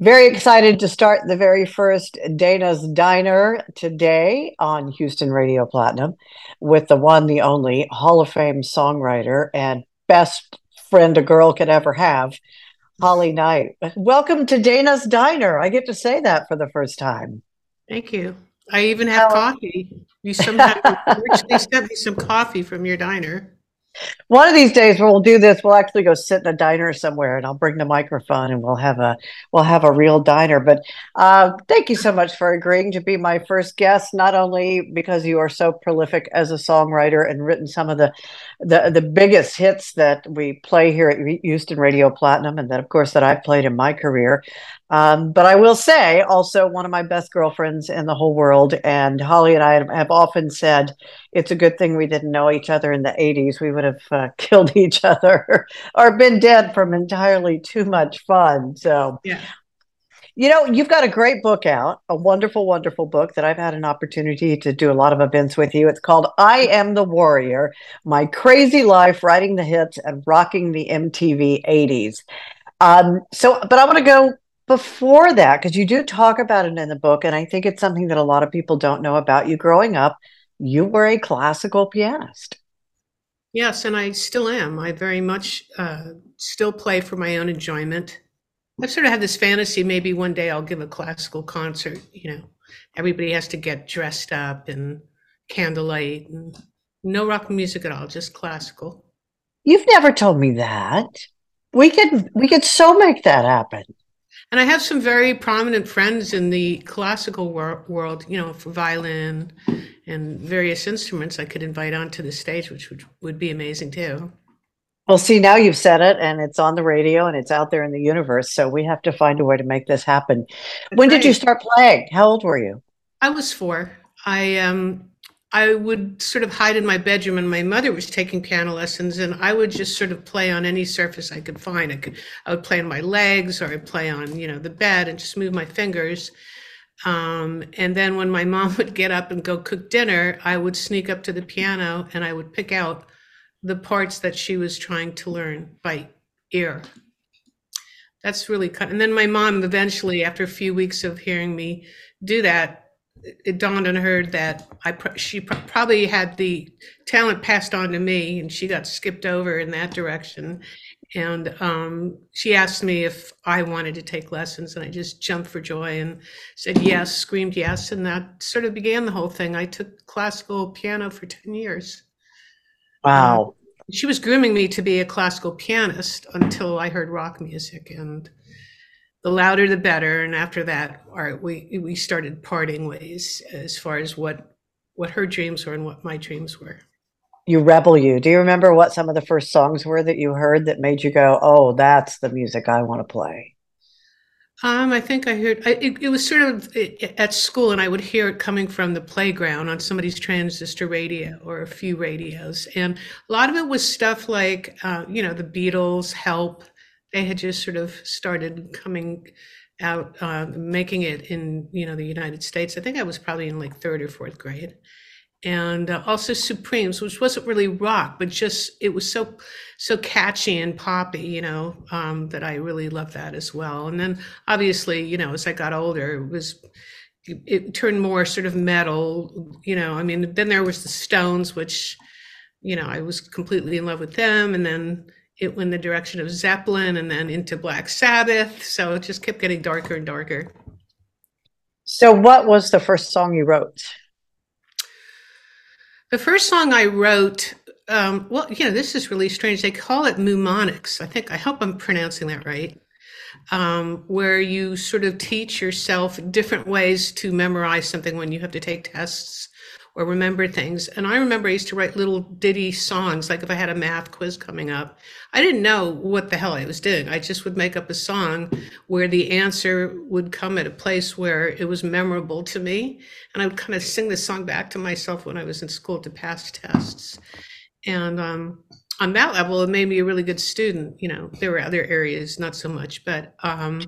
Very excited to start the very first Dayna's Diner today on Houston Radio Platinum with the one, the only Hall of Fame songwriter and best friend a girl could ever have, Holly Knight. Welcome to Dayna's Diner. I get to say that for the first time. Thank you. I even have coffee. You somehow actually sent me some coffee from your diner. One of these days we'll do this. We'll actually go sit in a diner somewhere, and I'll bring the microphone, and we'll have a we'll have a real diner. But uh, thank you so much for agreeing to be my first guest. Not only because you are so prolific as a songwriter and written some of the the the biggest hits that we play here at Houston Radio Platinum, and that of course that I've played in my career, um, but I will say, also, one of my best girlfriends in the whole world. And Holly and I have often said it's a good thing we didn't know each other in the 80s. We would have uh, killed each other or been dead from entirely too much fun. So, yeah. You know, you've got a great book out, a wonderful, wonderful book that I've had an opportunity to do a lot of events with you. It's called I Am the Warrior My Crazy Life Writing the Hits and Rocking the MTV 80s. Um, so, but I want to go before that, because you do talk about it in the book, and I think it's something that a lot of people don't know about you growing up, you were a classical pianist. Yes, and I still am. I very much uh, still play for my own enjoyment. I've sort of had this fantasy maybe one day I'll give a classical concert. You know, everybody has to get dressed up and candlelight and no rock music at all, just classical. You've never told me that. We could we could so make that happen. And I have some very prominent friends in the classical wor- world, you know, for violin and various instruments I could invite onto the stage, which would, would be amazing too. Well, see, now you've said it and it's on the radio and it's out there in the universe. So we have to find a way to make this happen. That's when right. did you start playing? How old were you? I was four. I um I would sort of hide in my bedroom and my mother was taking piano lessons and I would just sort of play on any surface I could find. I could I would play on my legs or I'd play on, you know, the bed and just move my fingers. Um, and then when my mom would get up and go cook dinner, I would sneak up to the piano and I would pick out the parts that she was trying to learn by ear. That's really cut. And then my mom eventually, after a few weeks of hearing me do that, it dawned on her that I she probably had the talent passed on to me, and she got skipped over in that direction. And um, she asked me if I wanted to take lessons, and I just jumped for joy and said yes, screamed yes, and that sort of began the whole thing. I took classical piano for ten years. Wow. Um, she was grooming me to be a classical pianist until I heard rock music, and the louder the better. And after that our, we we started parting ways as far as what what her dreams were and what my dreams were. You rebel you. Do you remember what some of the first songs were that you heard that made you go oh that's the music i want to play um, I think I heard I, it, it, was sort of at school, and I would hear it coming from the playground on somebody's transistor radio or a few radios, and a lot of it was stuff like, uh, you know, the Beatles, Help, they had just sort of started coming out, uh, making it in you know the United States. I think I was probably in like third or fourth grade, and uh, also Supremes, which wasn't really rock, but just it was so so catchy and poppy, you know, um, that I really loved that as well. And then obviously, you know, as I got older, it was it, it turned more sort of metal, you know. I mean, then there was the Stones, which you know I was completely in love with them, and then it went in the direction of Zeppelin and then into Black Sabbath. So it just kept getting darker and darker. So, what was the first song you wrote? The first song I wrote, um, well, you know, this is really strange. They call it mnemonics. I think, I hope I'm pronouncing that right. Um, where you sort of teach yourself different ways to memorize something when you have to take tests or remember things. And I remember I used to write little ditty songs, like if I had a math quiz coming up. I didn't know what the hell I was doing. I just would make up a song where the answer would come at a place where it was memorable to me. And I would kind of sing the song back to myself when I was in school to pass tests. And um, on that level, it made me a really good student. You know, there were other areas, not so much, but um,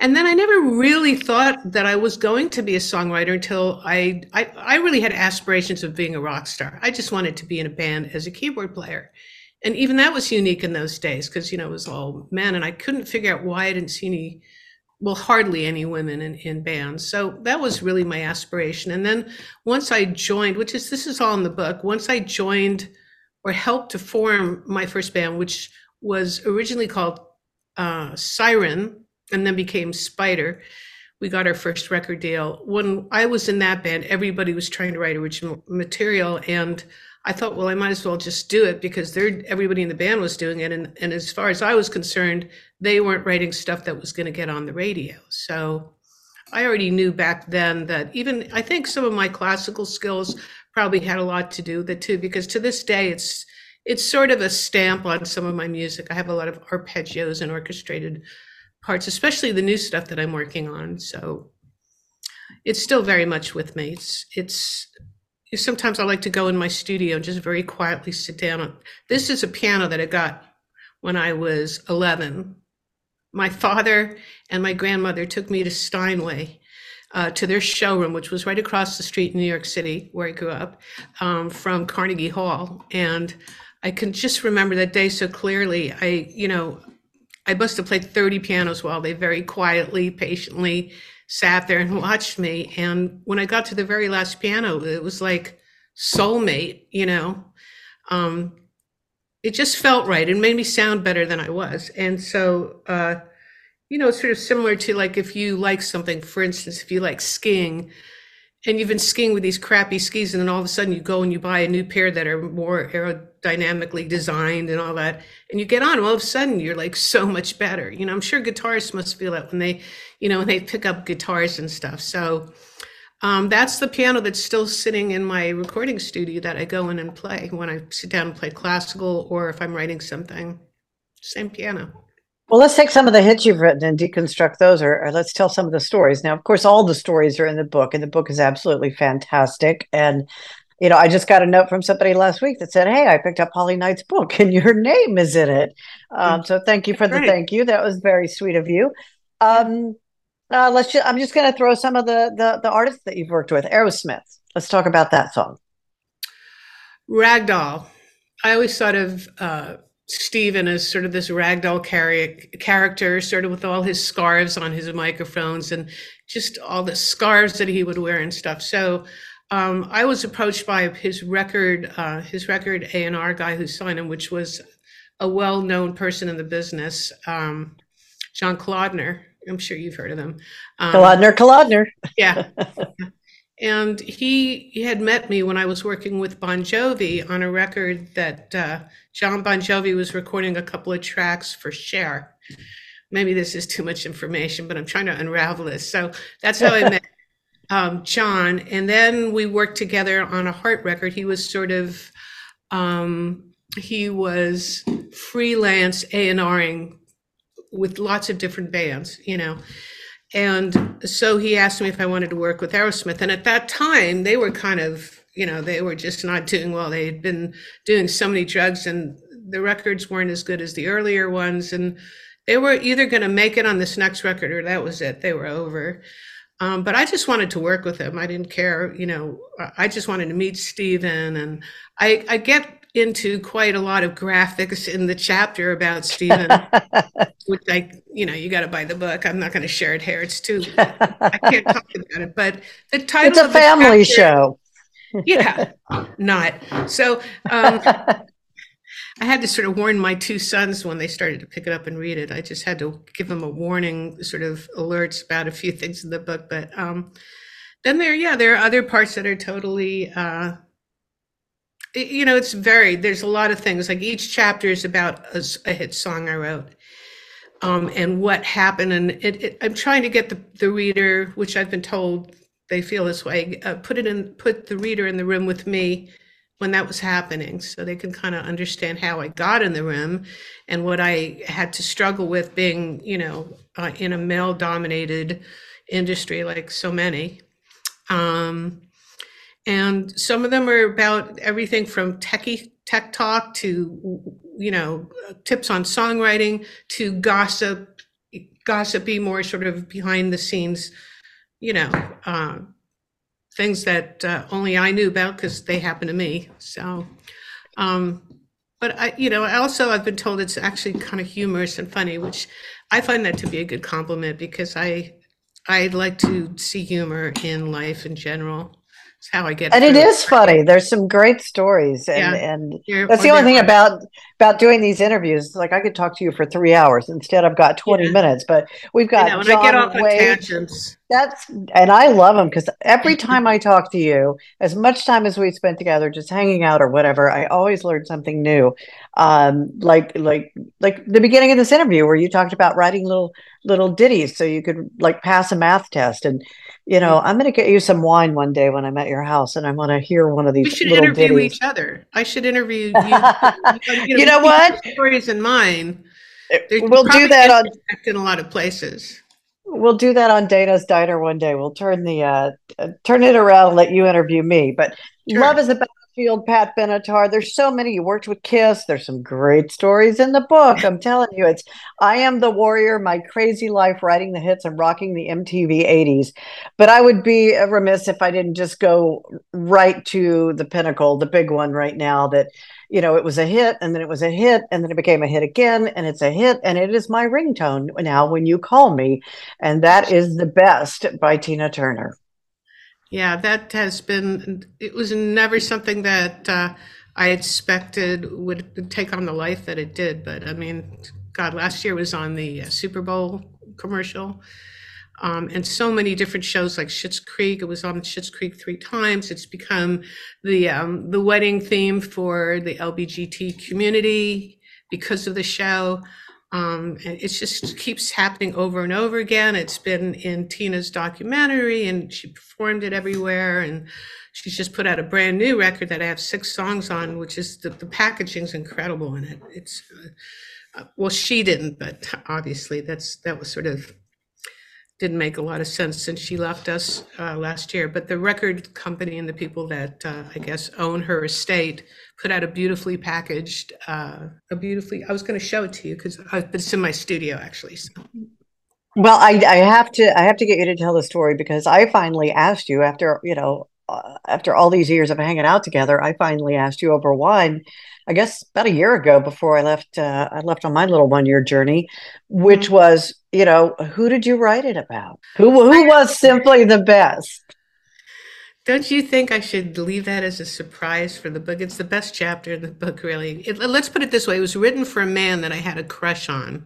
And then I never really thought that I was going to be a songwriter until I, I, I really had aspirations of being a rock star. I just wanted to be in a band as a keyboard player. and even that was unique in those days because you know it was all men and i couldn't figure out why i didn't see any well hardly any women in, in bands so that was really my aspiration and then once i joined which is this is all in the book once i joined or helped to form my first band which was originally called uh, siren and then became spider we got our first record deal when i was in that band everybody was trying to write original material and I thought, well, I might as well just do it because they're everybody in the band was doing it, and and as far as I was concerned, they weren't writing stuff that was going to get on the radio. So I already knew back then that even I think some of my classical skills probably had a lot to do with it too, because to this day it's it's sort of a stamp on some of my music. I have a lot of arpeggios and orchestrated parts, especially the new stuff that I'm working on. So it's still very much with me. It's it's sometimes I like to go in my studio and just very quietly sit down. This is a piano that I got when I was 11. My father and my grandmother took me to Steinway uh, to their showroom, which was right across the street in New York City, where I grew up, um, from Carnegie Hall. And I can just remember that day so clearly. I, you know, I must have played 30 pianos while they very quietly, patiently sat there and watched me. And when I got to the very last piano, it was like soulmate, you know. Um, it just felt right. It made me sound better than I was. And so, uh, you know, it's sort of similar to like if you like something, for instance, if you like skiing, and you've been skiing with these crappy skis and then all of a sudden you go and you buy a new pair that are more aerodynamically designed and all that and you get on all of a sudden you're like so much better. You know i'm sure guitarists must feel that when they you know when they pick up guitars and stuff. So um, that's the piano that's still sitting in my recording studio that i go in and play when i sit down and play classical or if i'm writing something. Same piano well, let's take some of the hits you've written and deconstruct those, or, or, let's tell some of the stories. Now, of course, all the stories are in the book, and the book is absolutely fantastic. And, you know, I just got a note from somebody last week that said, Hey, I picked up Holly Knight's book, and your name is in it. Um, so thank you for the thank you. That was very sweet of you. Um, uh, let's just, I'm just going to throw some of the, the, the artists that you've worked with. Aerosmith. Let's talk about that song. Ragdoll. I always thought of uh, Steven is sort of this ragdoll character, sort of with all his scarves on his microphones and just all the scarves that he would wear and stuff. So um, I was approached by his record, uh, his record A and R guy who signed him, which was a well-known person in the business, um, John Kalodner. I'm sure you've heard of him. Um, Kalodner. yeah. And he, he had met me when I was working with Bon Jovi on a record that uh, John Bon Jovi was recording a couple of tracks for Cher. Maybe this is too much information, but I'm trying to unravel this. So that's how I met um, John. And then we worked together on a Heart record. He was sort of, um, he was freelance A&Ring with lots of different bands, you know. And so he asked me if I wanted to work with Aerosmith. And at that time, they were kind of, you know, they were just not doing well. They had been doing so many drugs and the records weren't as good as the earlier ones. And they were either going to make it on this next record or that was it. They were over. Um, but I just wanted to work with him. I didn't care, you know, I just wanted to meet Steven. And I, I get into quite a lot of graphics in the chapter about Steven, which I, you know, you got to buy the book. I'm not going to share it here. It's too, I can't talk about it. But the title it's a family chapter, show. yeah, not. So um, I had to sort of warn my two sons when they started to pick it up and read it. I just had to give them a warning, sort of alerts about a few things in the book. But um, then there, yeah, there are other parts that are totally. Uh, you know, it's very, there's a lot of things. Like each chapter is about a, a hit song I wrote um, and what happened. And it, it, I'm trying to get the, the reader, which I've been told they feel this way, uh, put it in, put the reader in the room with me when that was happening so they can kind of understand how I got in the room and what I had to struggle with being, you know, uh, in a male dominated industry like so many. Um, and some of them are about everything from techie tech talk to you know tips on songwriting to gossip gossipy more sort of behind the scenes you know uh, things that uh, only i knew about because they happened to me so um, but I, you know, also I've been told it's actually kind of humorous and funny, which I find that to be a good compliment because I, I like to see humor in life in general. It's how I get. And it is funny. There's some great stories, and Yeah. and You're- that's the only thing about about doing these interviews. Like I could talk to you for three hours. Instead, I've got 20 Yeah. minutes. But we've got know, John I get off on Waite. tangents. That's and I love them because every time I talk to you, as much time as we spent together, just hanging out or whatever, I always learn something new. Um, like like like the beginning of this interview where you talked about writing little little ditties so you could like pass a math test. And you know, I'm going to get you some wine one day when I'm at your house, and I'm going to hear one of these. We should little interview ditties. each other. I should interview you. You know keep what? Stories in mine. There's We'll do that on in a lot of places. We'll do that on Dayna's Diner one day. We'll turn the uh, uh, turn it around and let you interview me. But Sure. love is a battlefield, Pat Benatar. There's so many. You worked with Kiss. There's some great stories in the book. I'm telling you, it's I am the warrior, my crazy life writing the hits and rocking the MTV 80s. But I would be remiss if I didn't just go right to the pinnacle, the big one right now that you know, it was a hit and then it was a hit and then it became a hit again and it's a hit and it is my ringtone now when you call me. And that is The Best by Tina Turner. Yeah, that has been, it was never something that uh, I expected would take on the life that it did. But I mean, God, last year was on the uh, Super Bowl commercial. Um, and so many different shows like Schitt's Creek. It was on Schitt's Creek three times. It's become the um, the wedding theme for the LBGT community because of the show. Um, and it just keeps happening over and over again. It's been in Tina's documentary, and she performed it everywhere. And she's just put out a brand new record that I have six songs on, which is the, the packaging's incredible in it. It's uh, well, she didn't, but obviously that's that was sort of didn't make a lot of sense since she left us uh, last year. But the record company and the people that uh, I guess own her estate put out a beautifully packaged, uh, a beautifully. I was going to show it to you because it's in my studio actually. So. Well, I, I have to I have to get you to tell the story because I finally asked you after you know uh, after all these years of hanging out together, I finally asked you over wine. I guess about a year ago before I left uh, I left on my little one year journey, which was you know who did you write it about? Who who was simply the best? Don't you think I should leave that as a surprise for the book? It's the best chapter in the book, really. It, let's put it this way: it was written for a man that I had a crush on,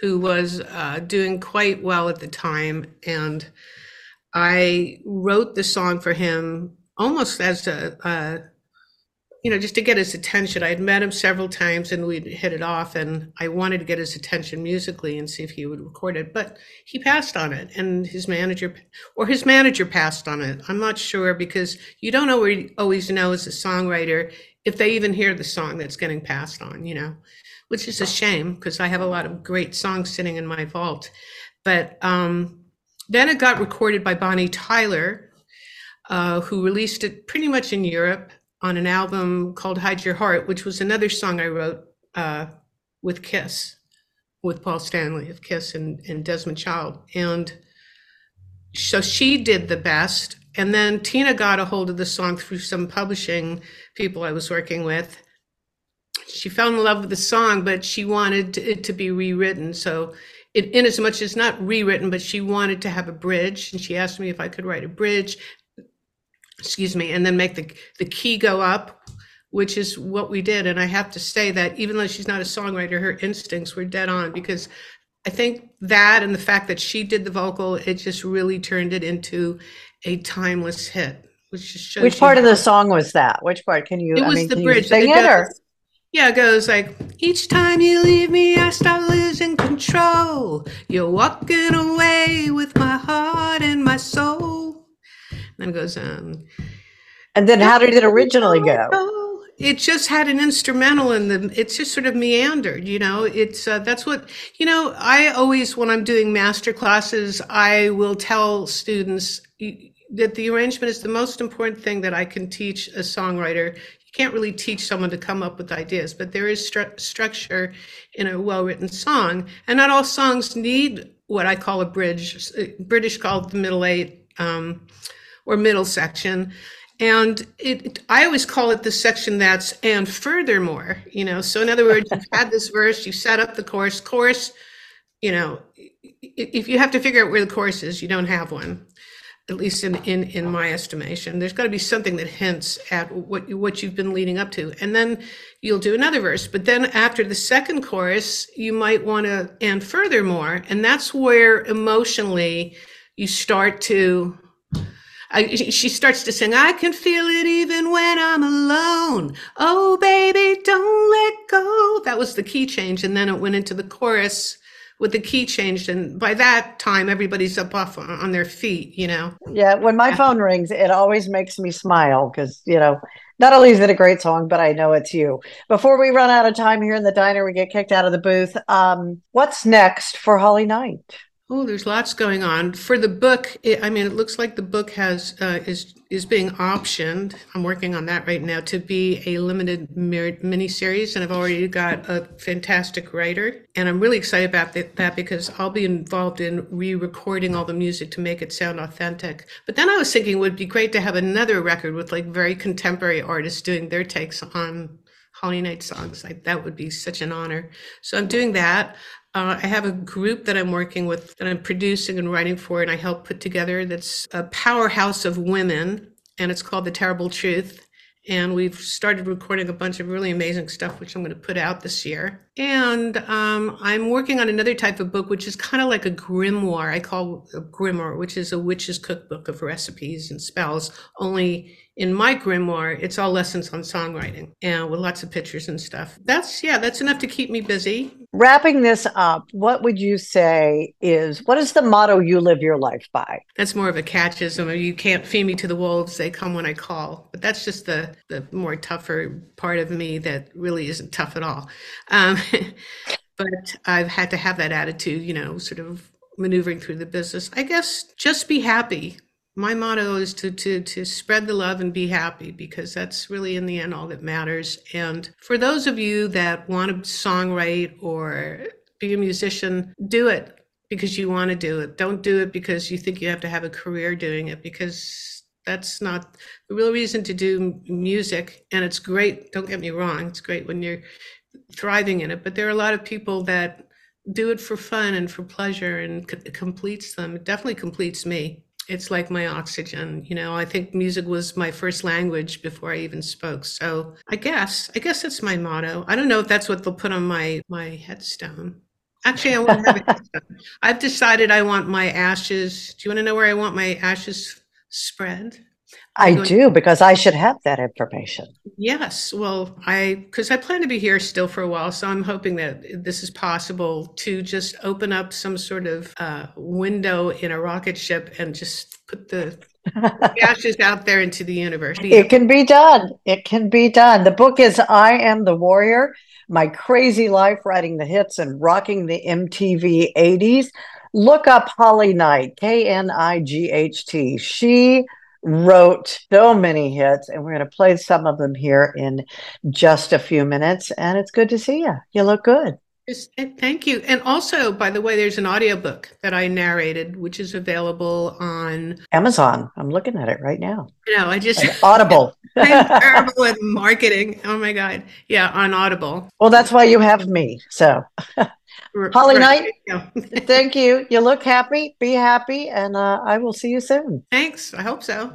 who was uh, doing quite well at the time, and I wrote the song for him almost as a, you know, just to get his attention. I had met him several times and we'd hit it off, and I wanted to get his attention musically and see if he would record it. But he passed on it, and his manager, or his manager passed on it. I'm not sure because you don't always know as a songwriter if they even hear the song that's getting passed on, you know, which is a shame because I have a lot of great songs sitting in my vault. But um, then it got recorded by Bonnie Tyler, uh, who released it pretty much in Europe on an album called Hide Your Heart, which was another song I wrote uh, with Kiss, with Paul Stanley of Kiss and, and Desmond Child. And so she did the best. And then Tina got a hold of the song through some publishing people I was working with. She fell in love with the song, but she wanted it to be rewritten. So it, in as much as not rewritten, but she wanted to have a bridge, and she asked me if I could write a bridge, excuse me, and then make the the key go up, which is what we did. And I have to say that even though she's not a songwriter, her instincts were dead on because I think that and the fact that she did the vocal, it just really turned it into a timeless hit. Which just shows Which part of the song was that? Which part can you? It I was mean, the bridge. Sing It it or? Yeah, it goes like each time you leave me, I start losing control. You're walking away with my heart and my soul. Then it goes um. And then how did it originally go? It just had an instrumental in the. It's just sort of meandered, you know. It's uh, that's what you know. I always, when I'm doing master classes, I will tell students that the arrangement is the most important thing that I can teach a songwriter. Can't really teach someone to come up with ideas, but there is stru- structure in a well-written song, and not all songs need what I call a bridge. British call it the middle eight um, or middle section And it, I always call it the section that's and furthermore, you know. So in other words, you've had this verse, you set up the chorus. Chorus, you know, if you have to figure out where the chorus is, you don't have one at least in, in, in my estimation. There's got to be something that hints at what what you've been leading up to, and then you'll do another verse. But then after the second chorus, you might want to and furthermore, and that's where emotionally you start to. I, she starts to sing, I can feel it even when I'm alone. Oh, baby, don't let go. That was the key change. And then it went into the chorus with the key changed and by that time everybody's up off on their feet you know? Yeah when my phone rings it always makes me smile because you know not only is it a great song but i know it's you. Before we run out of time here in the diner we get kicked out of the booth. Um, what's next for holly knight Oh, there's lots going on for the book. It, I mean, it looks like the book has uh, is is being optioned. I'm working on that right now to be a limited mini series, and I've already got a fantastic writer, and I'm really excited about that because I'll be involved in re-recording all the music to make it sound authentic. But then I was thinking it would be great to have another record with like very contemporary artists doing their takes on Holly Knight songs. Like that would be such an honor. So I'm doing that. Uh, I have a group that I'm working with that I'm producing and writing for, and I help put together that's a powerhouse of women, and it's called The Terrible Truth. And we've started recording a bunch of really amazing stuff, which I'm going to put out this year. And um, I'm working on another type of book, which is kind of like a grimoire. I call a grimoire, which is a witch's cookbook of recipes and spells, only in my grimoire, it's all lessons on songwriting and with lots of pictures and stuff. That's, yeah, that's enough to keep me busy. Wrapping this up, what would you say is what is the motto you live your life by? That's more of a catchism. You can't feed me to the wolves, they come when I call. But that's just the, the more tougher part of me that really isn't tough at all. Um, but I've had to have that attitude, you know, sort of maneuvering through the business. I guess just be happy. My motto is to to to spread the love and be happy because that's really in the end all that matters. And for those of you that want to songwrite or be a musician do it because you want to do it. Don't do it because you think you have to have a career doing it because that's not the real reason to do music. And it's great don't get me wrong it's great when you're thriving in it but there are a lot of people that do it for fun and for pleasure and it completes them. It definitely completes me. It's like my oxygen you know? I think music was my first language before i even spoke so i guess i guess that's my motto. I don't know if that's what they'll put on my my headstone. Actually i won't have a headstone. I've decided i want my ashes. Do you want to know where i want my ashes spread I do because I should have that information. Yes. Well, I, because I plan to be here still for a while. So I'm hoping that this is possible to just open up some sort of uh, window in a rocket ship and just put the ashes out there into the universe. It can be done. It can be done. The book is I Am the Warrior My Crazy Life Writing the Hits and Rocking the MTV 80s. Look up Holly Knight, K N I G H T. She wrote so many hits, and we're going to play some of them here in just a few minutes. And it's good to see you. You look good. Thank you. And also, by the way, there's an audiobook that I narrated, which is available on Amazon. I'm looking at it right now. No, I just Audible. I'm terrible at marketing. Oh my God. Yeah, on Audible. Well, that's why you have me. So Holly. Knight, thank you. You look happy. Be happy. And uh, I will see you soon. Thanks. I hope so.